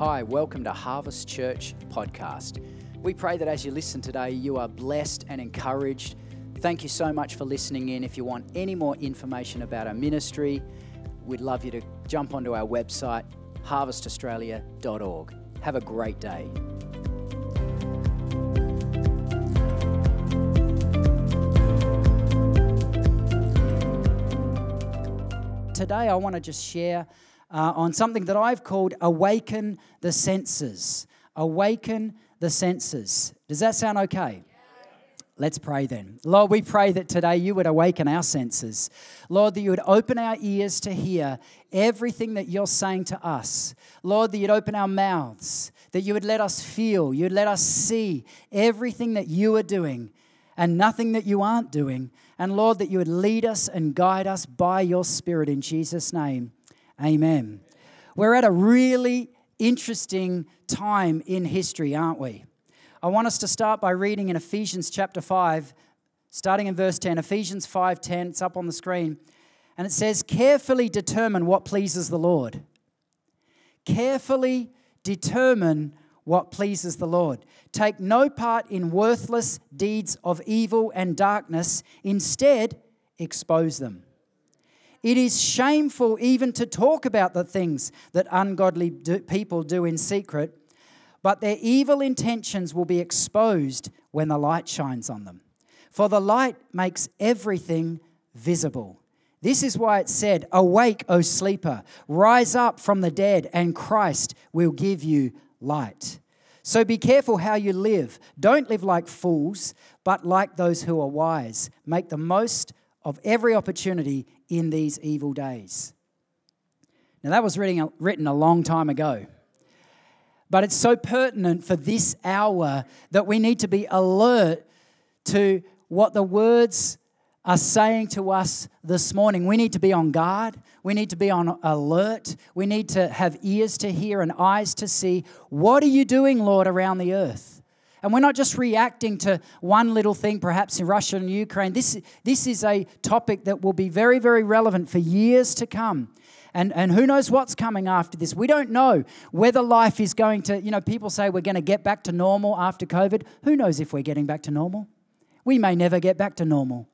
Hi, welcome to Harvest Church Podcast. We pray that as you listen today, you are blessed and encouraged. Thank you so much for listening in. If you want any more information about our ministry, we'd love you to jump onto our website, harvestaustralia.org. Have a great day. Today, I want to just share uh, on something that I've called Awaken the Senses. Awaken the Senses. Does that sound okay? Let's pray then. Lord, we pray that today you would awaken our senses. Lord, that you would open our ears to hear everything that you're saying to us. Lord, that you'd open our mouths, that you would let us feel, you'd let us see everything that you are doing and nothing that you aren't doing. And Lord, that you would lead us and guide us by your Spirit in Jesus' name. Amen. We're at a really interesting time in history, aren't we? I want us to start by reading in Ephesians chapter 5, starting in verse 10. Ephesians 5:10, it's up on the screen. And it says, "Carefully determine what pleases the Lord." Carefully determine what pleases the Lord. Take no part in worthless deeds of evil and darkness, instead, expose them. It is shameful even to talk about the things that ungodly do, people do in secret, but their evil intentions will be exposed when the light shines on them. For the light makes everything visible. This is why it said, Awake, O sleeper, rise up from the dead, and Christ will give you light. So be careful how you live. Don't live like fools, but like those who are wise. Make the most of every opportunity in these evil days. Now, that was written a long time ago. But it's so pertinent for this hour that we need to be alert to what the words are saying to us this morning. We need to be on guard. We need to be on alert. We need to have ears to hear and eyes to see. What are you doing, Lord, around the earth? And we're not just reacting to one little thing, perhaps in Russia and Ukraine. This, this is a topic that will be very, very relevant for years to come. And, and who knows what's coming after this? We don't know whether life is going to, you know, people say we're going to get back to normal after COVID. Who knows if we're getting back to normal? We may never get back to normal.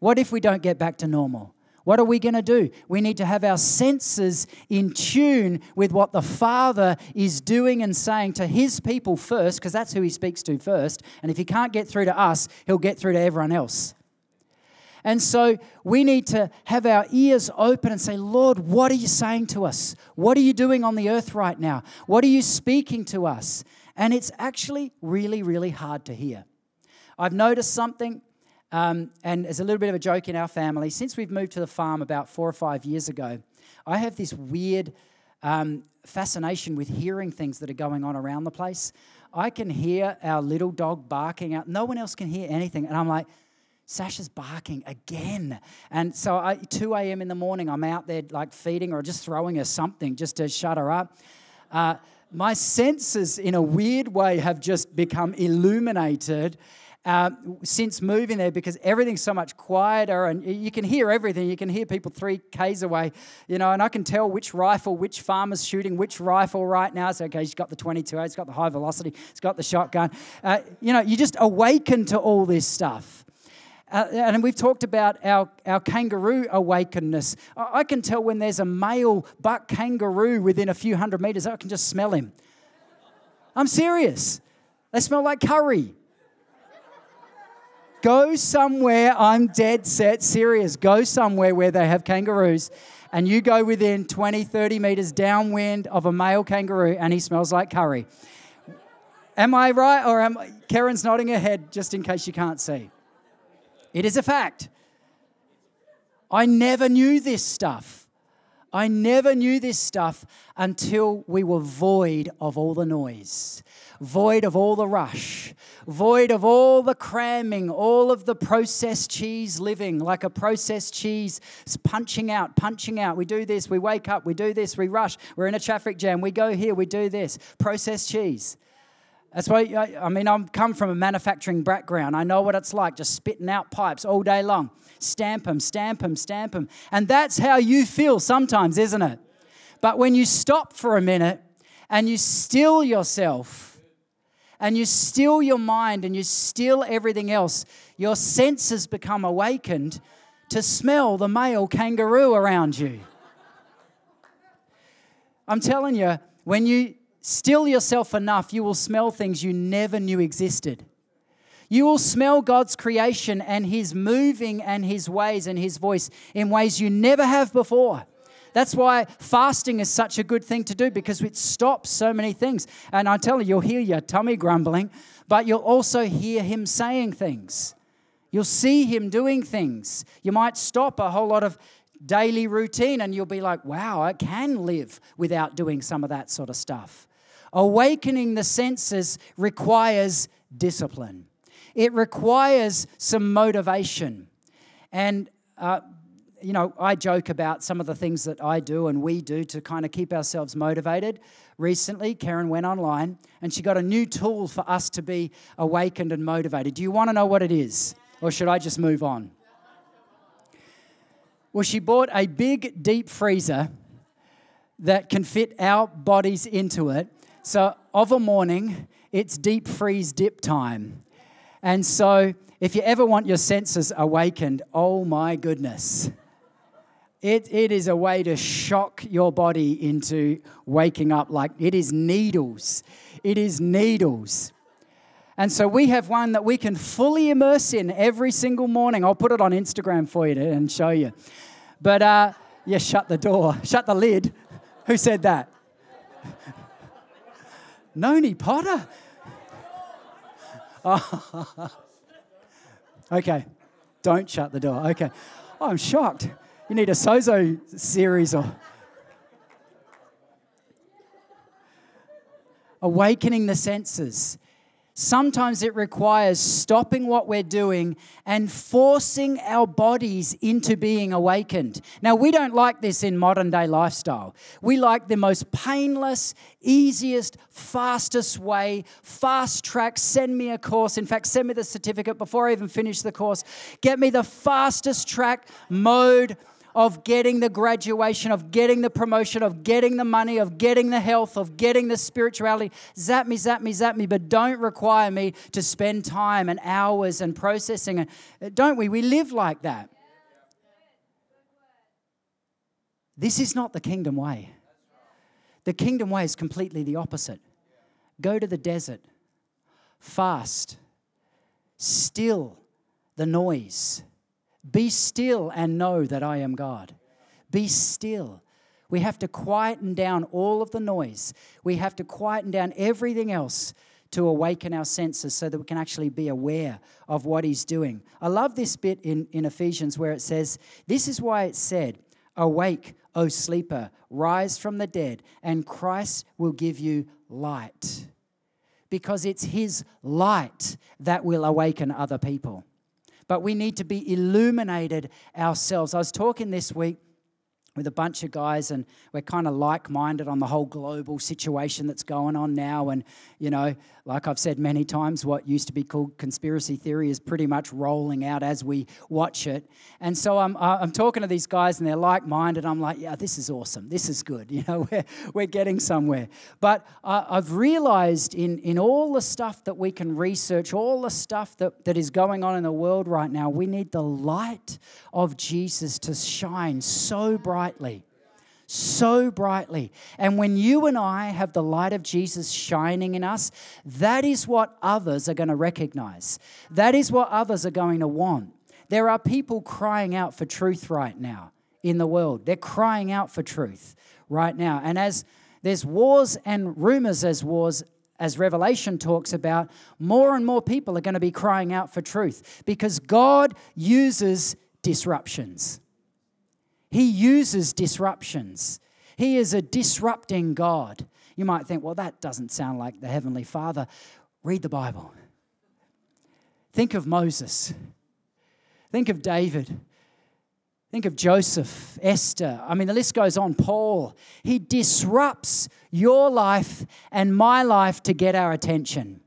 What if we don't get back to normal? What are we going to do? We need to have our senses in tune with what the Father is doing and saying to His people first, because that's who He speaks to first. And if He can't get through to us, He'll get through to everyone else. And so we need to have our ears open and say, Lord, what are you saying to us? What are you doing on the earth right now? What are you speaking to us? And it's actually really, really hard to hear. I've noticed something um, and as a little bit of a joke in our family, since we've moved to the farm about four or five years ago, I have this weird um, fascination with hearing things that are going on around the place. I can hear our little dog barking out. No one else can hear anything. And I'm like, Sasha's barking again. And so I, 2 a.m. in the morning, I'm out there like feeding her or just throwing her something just to shut her up. Uh, my senses, in a weird way, have just become illuminated uh, since moving there because everything's so much quieter and you can hear everything. You can hear people three Ks away, you know, and I can tell which rifle, which farmer's shooting which rifle right now. So, okay, he's got the 22, he's got the high velocity, he's got the shotgun. Uh, you know, you just awaken to all this stuff. Uh, and we've talked about our, our kangaroo awakeness. I can tell when there's a male buck kangaroo within a few hundred meters, I can just smell him. I'm serious. They smell like curry. Go somewhere, I'm dead set serious. Go somewhere where they have kangaroos and you go within 20, 30 meters downwind of a male kangaroo and he smells like curry. Am I right? Or am Karen's nodding her head just in case you can't see? It is a fact. I never knew this stuff. I never knew this stuff until we were void of all the noise void of all the rush, void of all the cramming, all of the processed cheese living, like a processed cheese punching out, punching out. We do this, we wake up, we do this, we rush, we're in a traffic jam, we go here, we do this. Processed cheese. That's why, I mean, I've come from a manufacturing background. I know what it's like just spitting out pipes all day long. Stamp them, stamp them, stamp them. And that's how you feel sometimes, isn't it? But when you stop for a minute and you still yourself and you still your mind and you still everything else, your senses become awakened to smell the male kangaroo around you. I'm telling you, when you still yourself enough, you will smell things you never knew existed. You will smell God's creation and His moving and His ways and His voice in ways you never have before. That's why fasting is such a good thing to do because it stops so many things. And I tell you, you'll hear your tummy grumbling, but you'll also hear Him saying things. You'll see Him doing things. You might stop a whole lot of daily routine and you'll be like, wow, I can live without doing some of that sort of stuff. Awakening the senses requires discipline, it requires some motivation. And, uh, you know, I joke about some of the things that I do and we do to kind of keep ourselves motivated. Recently, Karen went online and she got a new tool for us to be awakened and motivated. Do you want to know what it is? Or should I just move on? Well, she bought a big deep freezer that can fit our bodies into it. So, of a morning, it's deep freeze dip time. And so, if you ever want your senses awakened, oh my goodness. It, it is a way to shock your body into waking up like it is needles. It is needles. And so we have one that we can fully immerse in every single morning. I'll put it on Instagram for you and show you. But uh, yeah, shut the door, shut the lid. Who said that? Noni Potter. Oh. okay, don't shut the door. Okay. Oh, I'm shocked. You need a Sozo series or. Awakening the senses. Sometimes it requires stopping what we're doing and forcing our bodies into being awakened. Now, we don't like this in modern day lifestyle. We like the most painless, easiest, fastest way, fast track, send me a course. In fact, send me the certificate before I even finish the course. Get me the fastest track mode of getting the graduation, of getting the promotion, of getting the money, of getting the health, of getting the spirituality. Zap me, zap me, zap me, but don't require me to spend time and hours and processing. Don't we? We live like that. This is not the kingdom way. The kingdom way is completely the opposite. Go to the desert, fast, still the noise be still and know that I am God. Be still. We have to quieten down all of the noise. We have to quieten down everything else to awaken our senses so that we can actually be aware of what He's doing. I love this bit in, in Ephesians where it says, This is why it said, Awake, O sleeper, rise from the dead, and Christ will give you light. Because it's His light that will awaken other people but we need to be illuminated ourselves. I was talking this week with a bunch of guys, and we're kind of like minded on the whole global situation that's going on now. And, you know, like I've said many times, what used to be called conspiracy theory is pretty much rolling out as we watch it. And so I'm, I'm talking to these guys, and they're like minded. I'm like, yeah, this is awesome. This is good. You know, we're, we're getting somewhere. But uh, I've realized in, in all the stuff that we can research, all the stuff that, that is going on in the world right now, we need the light of Jesus to shine so brightly so brightly. And when you and I have the light of Jesus shining in us, that is what others are going to recognize. That is what others are going to want. There are people crying out for truth right now in the world. They're crying out for truth right now. And as there's wars and rumors as wars as Revelation talks about, more and more people are going to be crying out for truth because God uses disruptions. He uses disruptions. He is a disrupting God. You might think, well, that doesn't sound like the Heavenly Father. Read the Bible. Think of Moses. Think of David. Think of Joseph, Esther. I mean, the list goes on. Paul. He disrupts your life and my life to get our attention.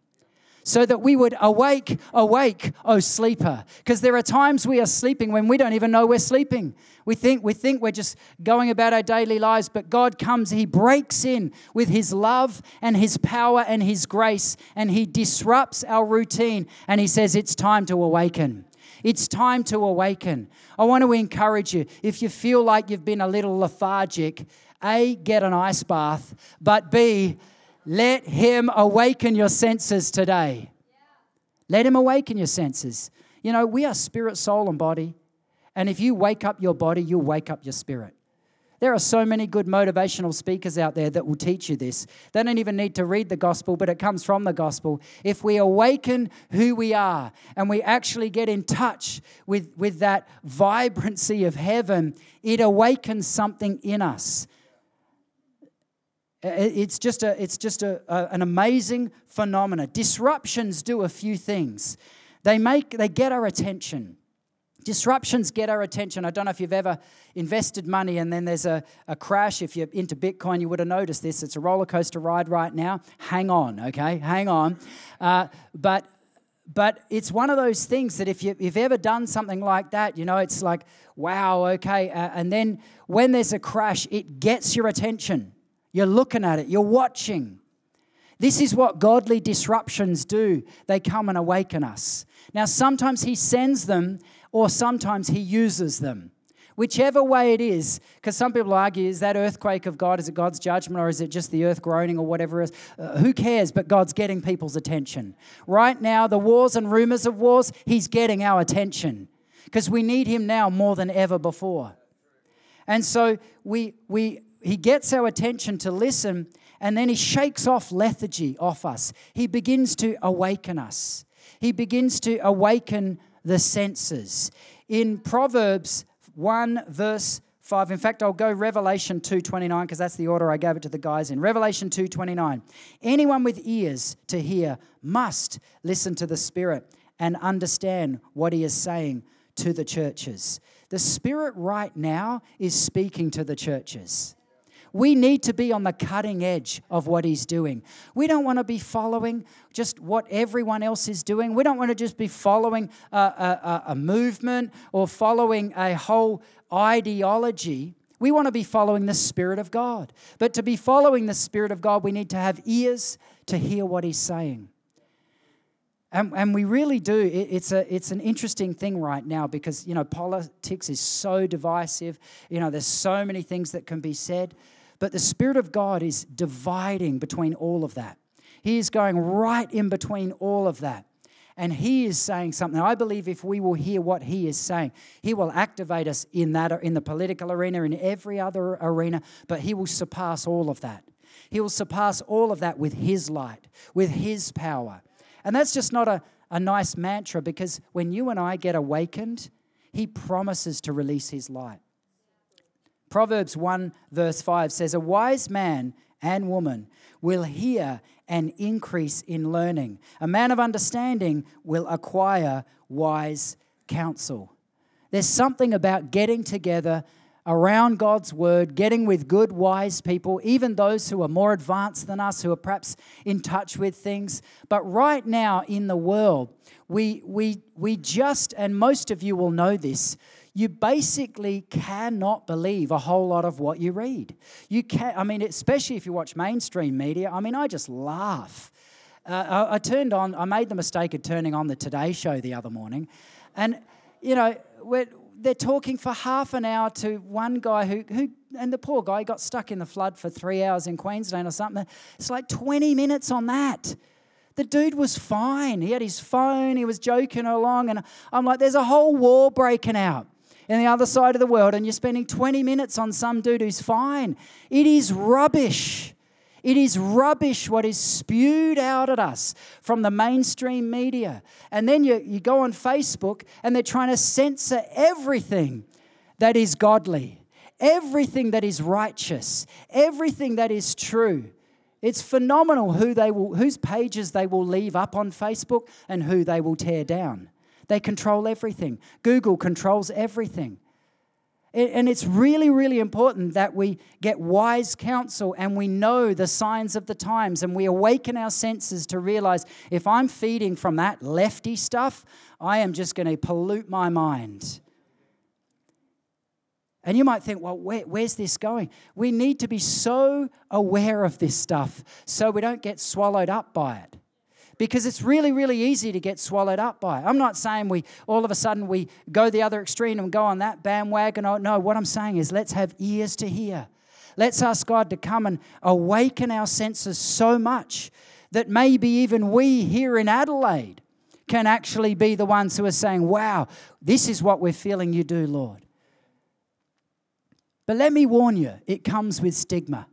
So that we would awake, awake, O sleeper. Because there are times we are sleeping when we don't even know we're sleeping. We think, we think we're just going about our daily lives, but God comes, He breaks in with His love and His power and His grace, and He disrupts our routine, and He says, It's time to awaken. It's time to awaken. I want to encourage you if you feel like you've been a little lethargic, A, get an ice bath, but B, let Him awaken your senses today. Let Him awaken your senses. You know, we are spirit, soul, and body. And if you wake up your body, you'll wake up your spirit. There are so many good motivational speakers out there that will teach you this. They don't even need to read the gospel, but it comes from the gospel. If we awaken who we are and we actually get in touch with, with that vibrancy of heaven, it awakens something in us. It's just, a, it's just a, a, an amazing phenomenon. Disruptions do a few things. They make they get our attention. Disruptions get our attention. I don't know if you've ever invested money and then there's a, a crash. If you're into Bitcoin, you would have noticed this. It's a roller coaster ride right now. Hang on, okay? Hang on. Uh, but but it's one of those things that if you, have ever done something like that, you know, it's like, wow, okay. Uh, and then when there's a crash, it gets your attention. You're looking at it, you're watching. This is what godly disruptions do. They come and awaken us. Now, sometimes He sends them or sometimes he uses them. Whichever way it is, because some people argue, is that earthquake of God, is it God's judgment or is it just the earth groaning or whatever else? Uh, who cares? But God's getting people's attention. Right now, the wars and rumors of wars, He's getting our attention because we need Him now more than ever before. And so we, we, He gets our attention to listen and then He shakes off lethargy off us. He begins to awaken us. He begins to awaken the senses. In Proverbs 1, verse 5. In fact, I'll go Revelation 2:29 because that's the order I gave it to the guys in. Revelation 2:29. Anyone with ears to hear must listen to the Spirit and understand what he is saying to the churches. The Spirit right now is speaking to the churches. We need to be on the cutting edge of what He's doing. We don't want to be following just what everyone else is doing. We don't want to just be following a, a, a movement or following a whole ideology. We want to be following the Spirit of God. But to be following the Spirit of God, we need to have ears to hear what He's saying. And, and we really do. It, it's, a, it's an interesting thing right now because, you know, politics is so divisive. You know, there's so many things that can be said. But the Spirit of God is dividing between all of that. He is going right in between all of that. And He is saying something. I believe if we will hear what He is saying, He will activate us in that, in the political arena, in every other arena, but He will surpass all of that. He will surpass all of that with His light, with His power. And that's just not a, a nice mantra because when you and I get awakened, He promises to release His light. Proverbs 1, verse 5 says, A wise man and woman will hear and increase in learning. A man of understanding will acquire wise counsel. There's something about getting together around God's word, getting with good, wise people, even those who are more advanced than us, who are perhaps in touch with things. But right now in the world, we, we, we just, and most of you will know this, you basically cannot believe a whole lot of what you read. You can I mean, especially if you watch mainstream media. I mean, I just laugh. Uh, I, I, turned on, I made the mistake of turning on the Today Show the other morning. And, you know, they're talking for half an hour to one guy who, who, and the poor guy got stuck in the flood for three hours in Queensland or something. It's like 20 minutes on that. The dude was fine. He had his phone, he was joking along, and I'm like, there's a whole war breaking out in the other side of the world and you're spending 20 minutes on some dude who's fine. It is rubbish. It is rubbish what is spewed out at us from the mainstream media. And then you, you go on Facebook and they're trying to censor everything that is godly, everything that is righteous, everything that is true. It's phenomenal who they will, whose pages they will leave up on Facebook and who they will tear down. They control everything. Google controls everything. And it's really, really important that we get wise counsel and we know the signs of the times and we awaken our senses to realize if I'm feeding from that lefty stuff, I am just going to pollute my mind. And you might think, well, where, where's this going? We need to be so aware of this stuff so we don't get swallowed up by it because it's really, really easy to get swallowed up by it. I'm not saying we all of a sudden we go the other extreme and go on that bandwagon. Oh, no, what I'm saying is let's have ears to hear. Let's ask God to come and awaken our senses so much that maybe even we here in Adelaide can actually be the ones who are saying, Wow, this is what we're feeling you do, Lord. But let me warn you, it comes with stigma.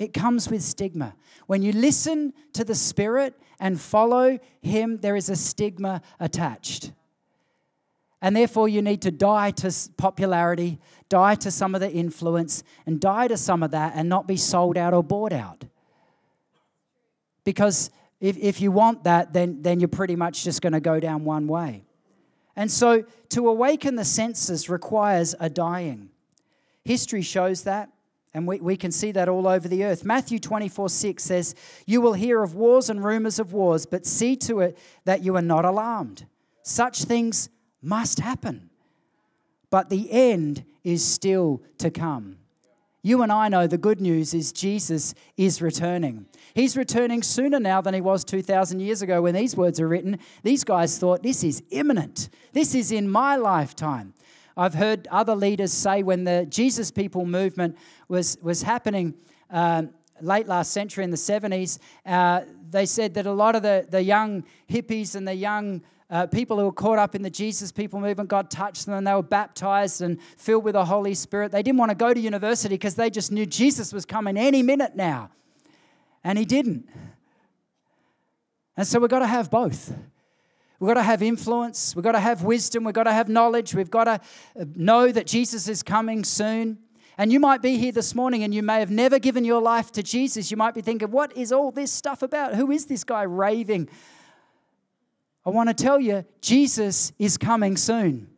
It comes with stigma. When you listen to the Spirit and follow Him, there is a stigma attached. And therefore, you need to die to popularity, die to some of the influence, and die to some of that and not be sold out or bought out. Because if, if you want that, then, then you're pretty much just going to go down one way. And so, to awaken the senses requires a dying. History shows that. And we, we can see that all over the earth. Matthew 24 6 says, You will hear of wars and rumors of wars, but see to it that you are not alarmed. Such things must happen, but the end is still to come. You and I know the good news is Jesus is returning. He's returning sooner now than he was 2,000 years ago when these words are written. These guys thought, This is imminent. This is in my lifetime. I've heard other leaders say when the Jesus People movement was, was happening uh, late last century in the 70s, uh, they said that a lot of the, the young hippies and the young uh, people who were caught up in the Jesus People movement, God touched them and they were baptized and filled with the Holy Spirit. They didn't want to go to university because they just knew Jesus was coming any minute now. And he didn't. And so we've got to have both. We've got to have influence. We've got to have wisdom. We've got to have knowledge. We've got to uh, know that Jesus is coming soon. And you might be here this morning and you may have never given your life to Jesus. You might be thinking, what is all this stuff about? Who is this guy raving? I want to tell you, Jesus is coming soon.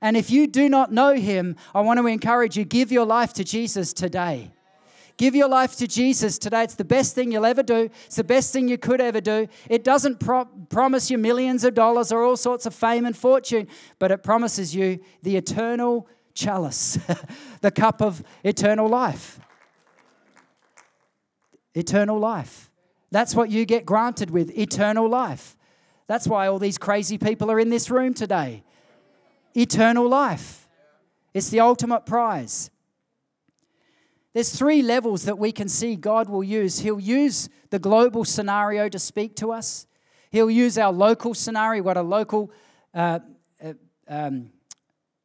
And if you do not know him, I want to encourage you give your life to Jesus today. Give your life to Jesus today. It's the best thing you'll ever do. It's the best thing you could ever do. It doesn't pro- promise you millions of dollars or all sorts of fame and fortune, but it promises you the eternal chalice, the cup of eternal life. Eternal life. That's what you get granted with eternal life. That's why all these crazy people are in this room today. Eternal life. It's the ultimate prize. There's three levels that we can see God will use. He'll use the global scenario to speak to us. He'll use our local scenario. Got a local, uh, uh, um,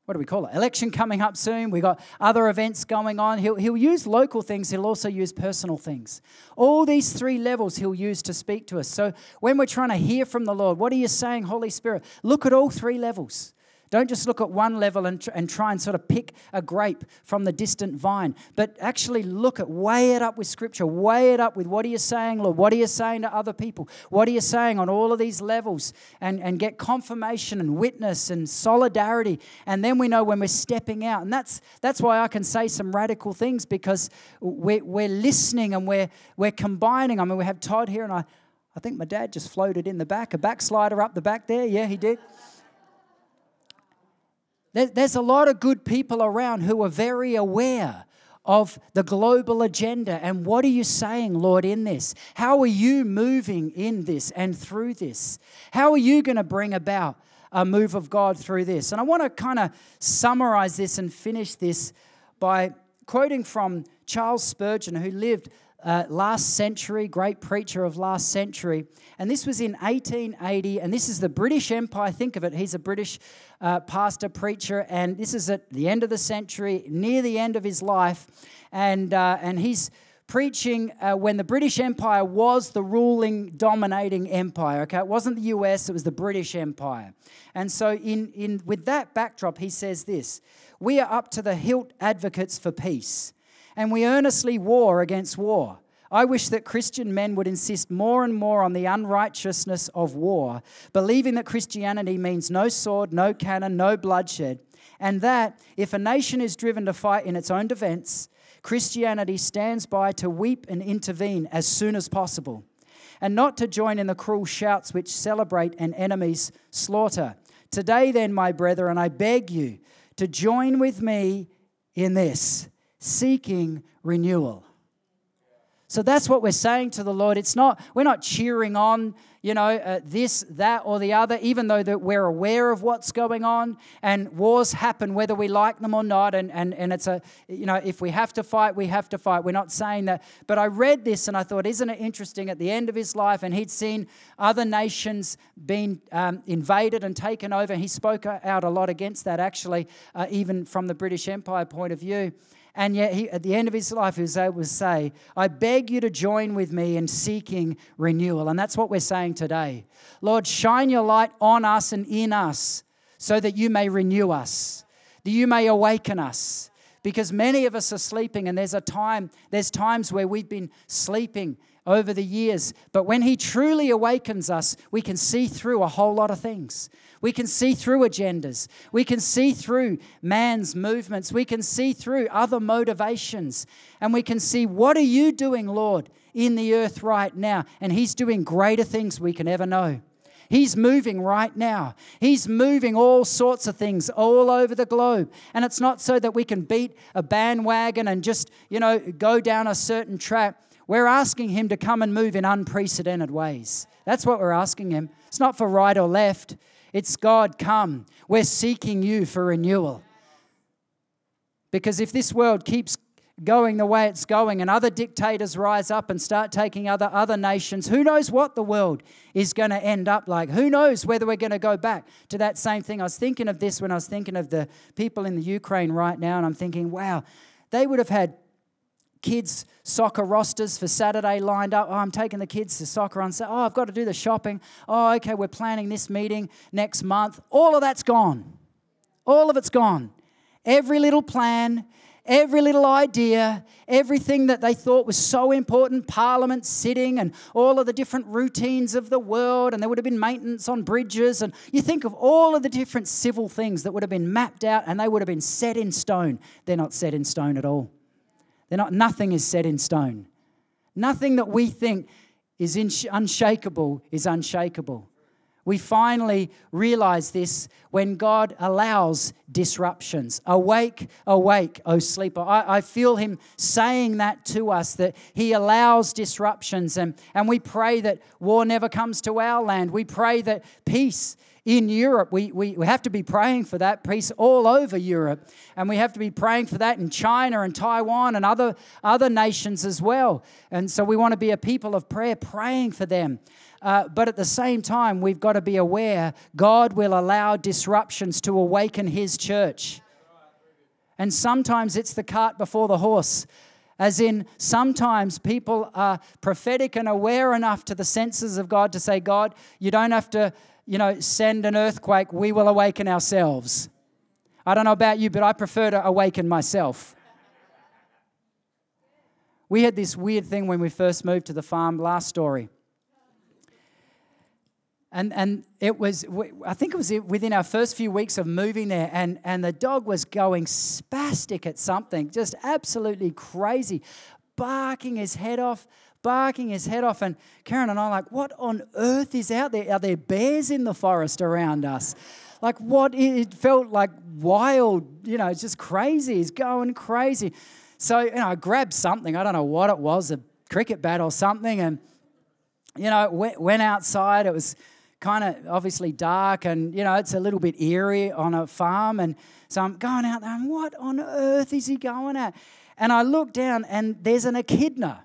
what do we call it? Election coming up soon. We've got other events going on. He'll, he'll use local things. He'll also use personal things. All these three levels he'll use to speak to us. So when we're trying to hear from the Lord, what are you saying, Holy Spirit? Look at all three levels. Don't just look at one level and, tr- and try and sort of pick a grape from the distant vine, but actually look at, weigh it up with Scripture, weigh it up with what are you saying, Lord? What are you saying to other people? What are you saying on all of these levels? And, and get confirmation and witness and solidarity. And then we know when we're stepping out. And that's, that's why I can say some radical things because we're, we're listening and we're, we're combining. I mean, we have Todd here, and I, I think my dad just floated in the back, a backslider up the back there. Yeah, he did. There's a lot of good people around who are very aware of the global agenda. And what are you saying, Lord, in this? How are you moving in this and through this? How are you going to bring about a move of God through this? And I want to kind of summarize this and finish this by quoting from Charles Spurgeon, who lived uh, last century, great preacher of last century. And this was in 1880, and this is the British Empire. Think of it, he's a British uh, pastor, preacher, and this is at the end of the century, near the end of his life. And, uh, and he's preaching uh, when the British Empire was the ruling, dominating empire. Okay, it wasn't the US, it was the British Empire. And so, in, in, with that backdrop, he says this We are up to the hilt advocates for peace and we earnestly war against war. I wish that Christian men would insist more and more on the unrighteousness of war, believing that Christianity means no sword, no cannon, no bloodshed. and that if a nation is driven to fight in its own defense, Christianity stands by to weep and intervene as soon as possible, and not to join in the cruel shouts which celebrate an enemy's slaughter. Today, then, my brethren, I beg you to join with me in this seeking renewal. So that's what we're saying to the Lord. It's not, we're not cheering on, you know, uh, this, that, or the other, even though that we're aware of what's going on and wars happen whether we like them or not. And, and, and it's a, you know, if we have to fight, we have to fight. We're not saying that. But I read this and I thought, isn't it interesting at the end of his life? And he'd seen other nations being um, invaded and taken over. He spoke out a lot against that, actually, uh, even from the British Empire point of view. And yet, he, at the end of his life, he was able to say, I beg you to join with me in seeking renewal. And that's what we're saying today. Lord, shine your light on us and in us so that you may renew us, that you may awaken us. Because many of us are sleeping, and there's a time, there's times where we've been sleeping over the years. But when He truly awakens us, we can see through a whole lot of things. We can see through agendas. We can see through man's movements. We can see through other motivations. And we can see, what are you doing, Lord, in the earth right now? And He's doing greater things we can ever know. He's moving right now. He's moving all sorts of things all over the globe. And it's not so that we can beat a bandwagon and just, you know, go down a certain track. We're asking Him to come and move in unprecedented ways. That's what we're asking Him. It's not for right or left, it's God, come. We're seeking you for renewal. Because if this world keeps going the way it's going and other dictators rise up and start taking other other nations who knows what the world is going to end up like who knows whether we're going to go back to that same thing i was thinking of this when i was thinking of the people in the ukraine right now and i'm thinking wow they would have had kids' soccer rosters for Saturday lined up. Oh, I'm taking the kids to soccer on Saturday. Oh, I've got to do the shopping. Oh, okay, we're planning this meeting next month. All of that's gone. All of it's gone. Every little plan, every little idea, everything that they thought was so important, Parliament sitting and all of the different routines of the world, and there would have been maintenance on bridges. And you think of all of the different civil things that would have been mapped out and they would have been set in stone. They're not set in stone at all. They're not, nothing is set in stone. Nothing that we think is unshakable is unshakable. We finally realize this when God allows disruptions. Awake, awake, O sleeper. I, I, feel Him saying that to us, that He allows disruptions. And, and we pray that war never comes to our land. We pray that peace in Europe. We, we, we have to be praying for that peace all over Europe. And we have to be praying for that in China and Taiwan and other, other nations as well. And so we want to be a people of prayer, praying for them. Uh, but at the same time, we've got to be aware God will allow disruptions to awaken His church. And sometimes it's the cart before the horse. As in, sometimes people are prophetic and aware enough to the senses of God to say, God, you don't have to you know, send an earthquake, we will awaken ourselves. I don't know about you, but I prefer to awaken myself. We had this weird thing when we first moved to the farm, last story. And, and it was, I think it was within our first few weeks of moving there, and, and the dog was going spastic at something, just absolutely crazy, barking his head off barking his head off. And Karen and I like, what on earth is out there? Are there bears in the forest around us? Like, what? It felt like wild, you know, it's just crazy. He's going crazy. So, you know, I grabbed something. I don't know what it was, a cricket bat or something. And, you know, went outside. It was kind of obviously dark and, you know, it's a little bit eerie on a farm. And so I'm going out there and what on earth is he going at? And I look down and there's an echidna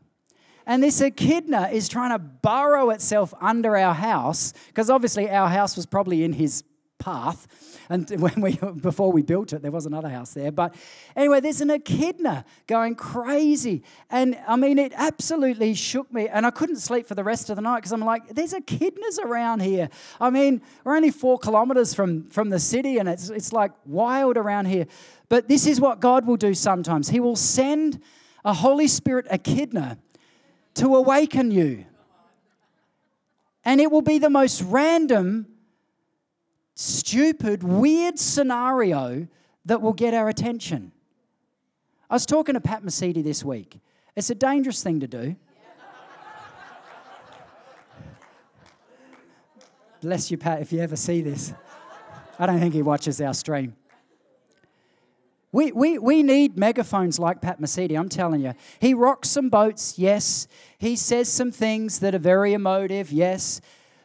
and this echidna is trying to burrow itself under our house because obviously our house was probably in his path. And when we before we built it, there was another house there. But anyway, there's an echidna going crazy. And I mean, it absolutely shook me. And I couldn't sleep for the rest of the night because I'm like, there's echidnas around here. I mean, we're only four kilometers from, from the city, and it's it's like wild around here. But this is what God will do sometimes. He will send a Holy Spirit echidna to awaken you. And it will be the most random, stupid, weird scenario that will get our attention. I was talking to Pat Mesiti this week. It's a dangerous thing to do. Bless you, Pat, if you ever see this. I don't think he watches our stream. We, we, we need megaphones like Pat Mesiti, I'm telling you. He rocks some boats, yes. He says some things that are very emotive, yes.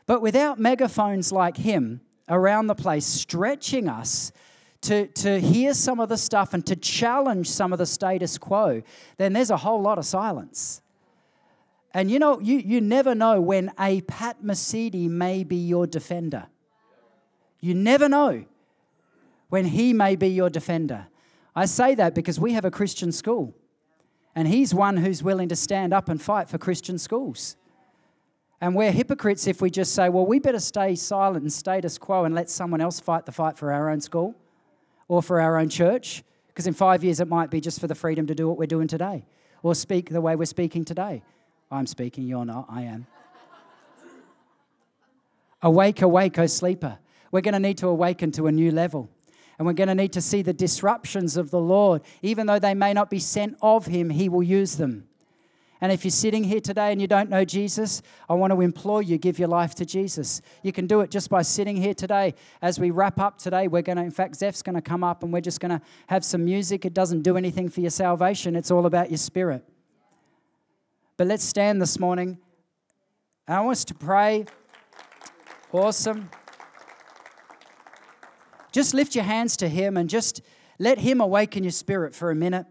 But without megaphones like him around the place stretching us to, to hear some of the stuff and to challenge some of the status quo, then there's a whole lot of silence. And you know, you, you never know when a Pat Mesiti may be your defender. You never know when he may be your defender. I say that because we have a Christian school, and he's one who's willing to stand up and fight for Christian schools. And we're hypocrites if we just say, well, we better stay silent and status quo and let someone else fight the fight for our own school or for our own church. Because in five years, it might be just for the freedom to do what we're doing today or speak the way we're speaking today. I'm speaking, you're not, I am. awake, awake, O sleeper. We're going to need to awaken to a new level. And we're going to need to see the disruptions of the Lord. Even though they may not be sent of Him, He will use them. And if you're sitting here today and you don't know Jesus, I want to implore you give your life to Jesus. You can do it just by sitting here today. As we wrap up today, we're going to, in fact, Zeph's going to come up and we're just going to have some music. It doesn't do anything for your salvation, it's all about your spirit. But let's stand this morning. I want us to pray. Awesome. Just lift your hands to Him and just let Him awaken your spirit for a minute.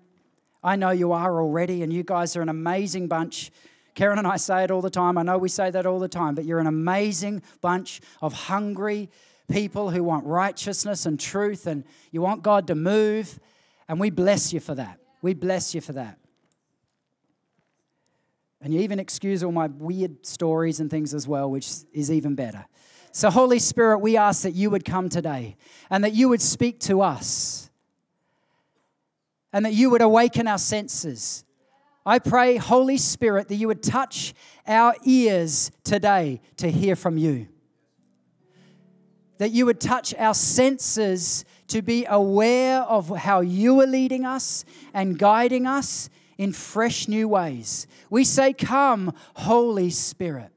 I know you are already, and you guys are an amazing bunch. Karen and I say it all the time. I know we say that all the time, but you're an amazing bunch of hungry people who want righteousness and truth, and you want God to move. And we bless you for that. We bless you for that. And you even excuse all my weird stories and things as well, which is even better. So, Holy Spirit, we ask that you would come today and that you would speak to us and that you would awaken our senses. I pray, Holy Spirit, that you would touch our ears today to hear from you. That you would touch our senses to be aware of how you are leading us and guiding us in fresh new ways. We say, Come, Holy Spirit.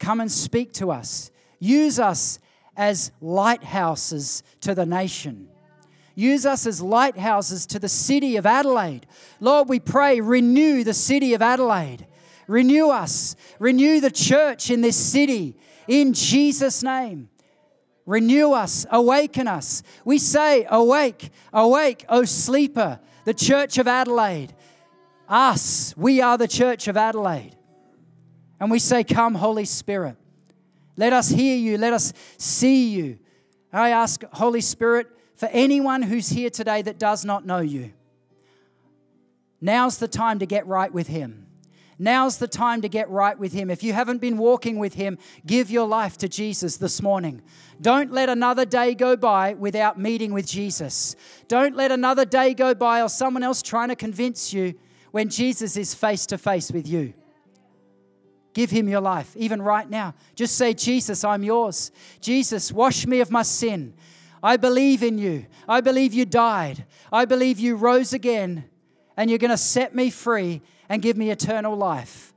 Come and speak to us. Use us as lighthouses to the nation. Use us as lighthouses to the city of Adelaide. Lord, we pray, renew the city of Adelaide. Renew us. Renew the church in this city in Jesus' name. Renew us, awaken us. We say, Awake, awake, O sleeper, the church of Adelaide. Us, we are the church of Adelaide. And we say, Come, Holy Spirit. Let us hear you, let us see you. I ask, Holy Spirit, for anyone who's here today that does not know you. Now's the time to get right with Him. Now's the time to get right with Him. If you haven't been walking with Him, give your life to Jesus this morning. Don't let another day go by without meeting with Jesus. Don't let another day go by or someone else trying to convince you when Jesus is face to face with you. Give him your life, even right now. Just say, Jesus, I'm yours. Jesus, wash me of my sin. I believe in you. I believe you died. I believe you rose again and you're going to set me free and give me eternal life.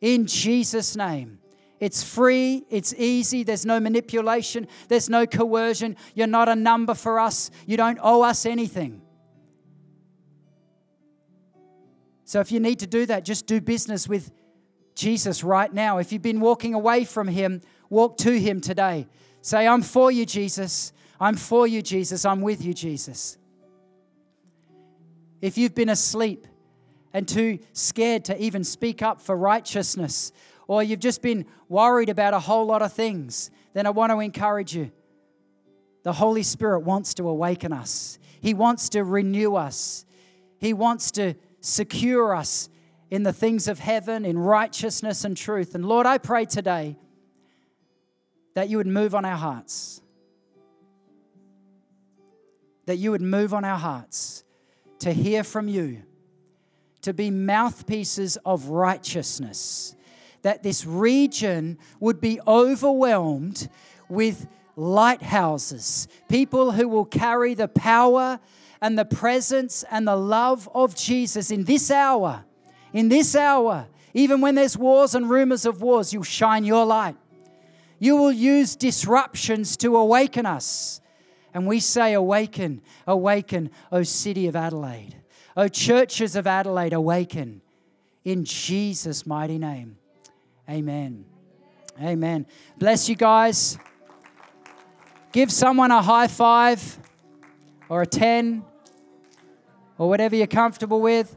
In Jesus' name. It's free, it's easy, there's no manipulation, there's no coercion. You're not a number for us, you don't owe us anything. So if you need to do that, just do business with Jesus right now. If you've been walking away from Him, walk to Him today. Say, I'm for you, Jesus. I'm for you, Jesus. I'm with you, Jesus. If you've been asleep and too scared to even speak up for righteousness, or you've just been worried about a whole lot of things, then I want to encourage you. The Holy Spirit wants to awaken us, He wants to renew us, He wants to secure us in the things of heaven, in righteousness and truth. And Lord, I pray today that you would move on our hearts. That you would move on our hearts to hear from you, to be mouthpieces of righteousness. That this region would be overwhelmed with lighthouses, people who will carry the power and the presence and the love of Jesus in this hour. In this hour, even when there's wars and rumors of wars, you'll shine your light. You will use disruptions to awaken us. And we say, Awaken, awaken, O city of Adelaide. O churches of Adelaide, awaken. In Jesus' mighty name. Amen. Amen. Bless you guys. Give someone a high five or a 10 or whatever you're comfortable with.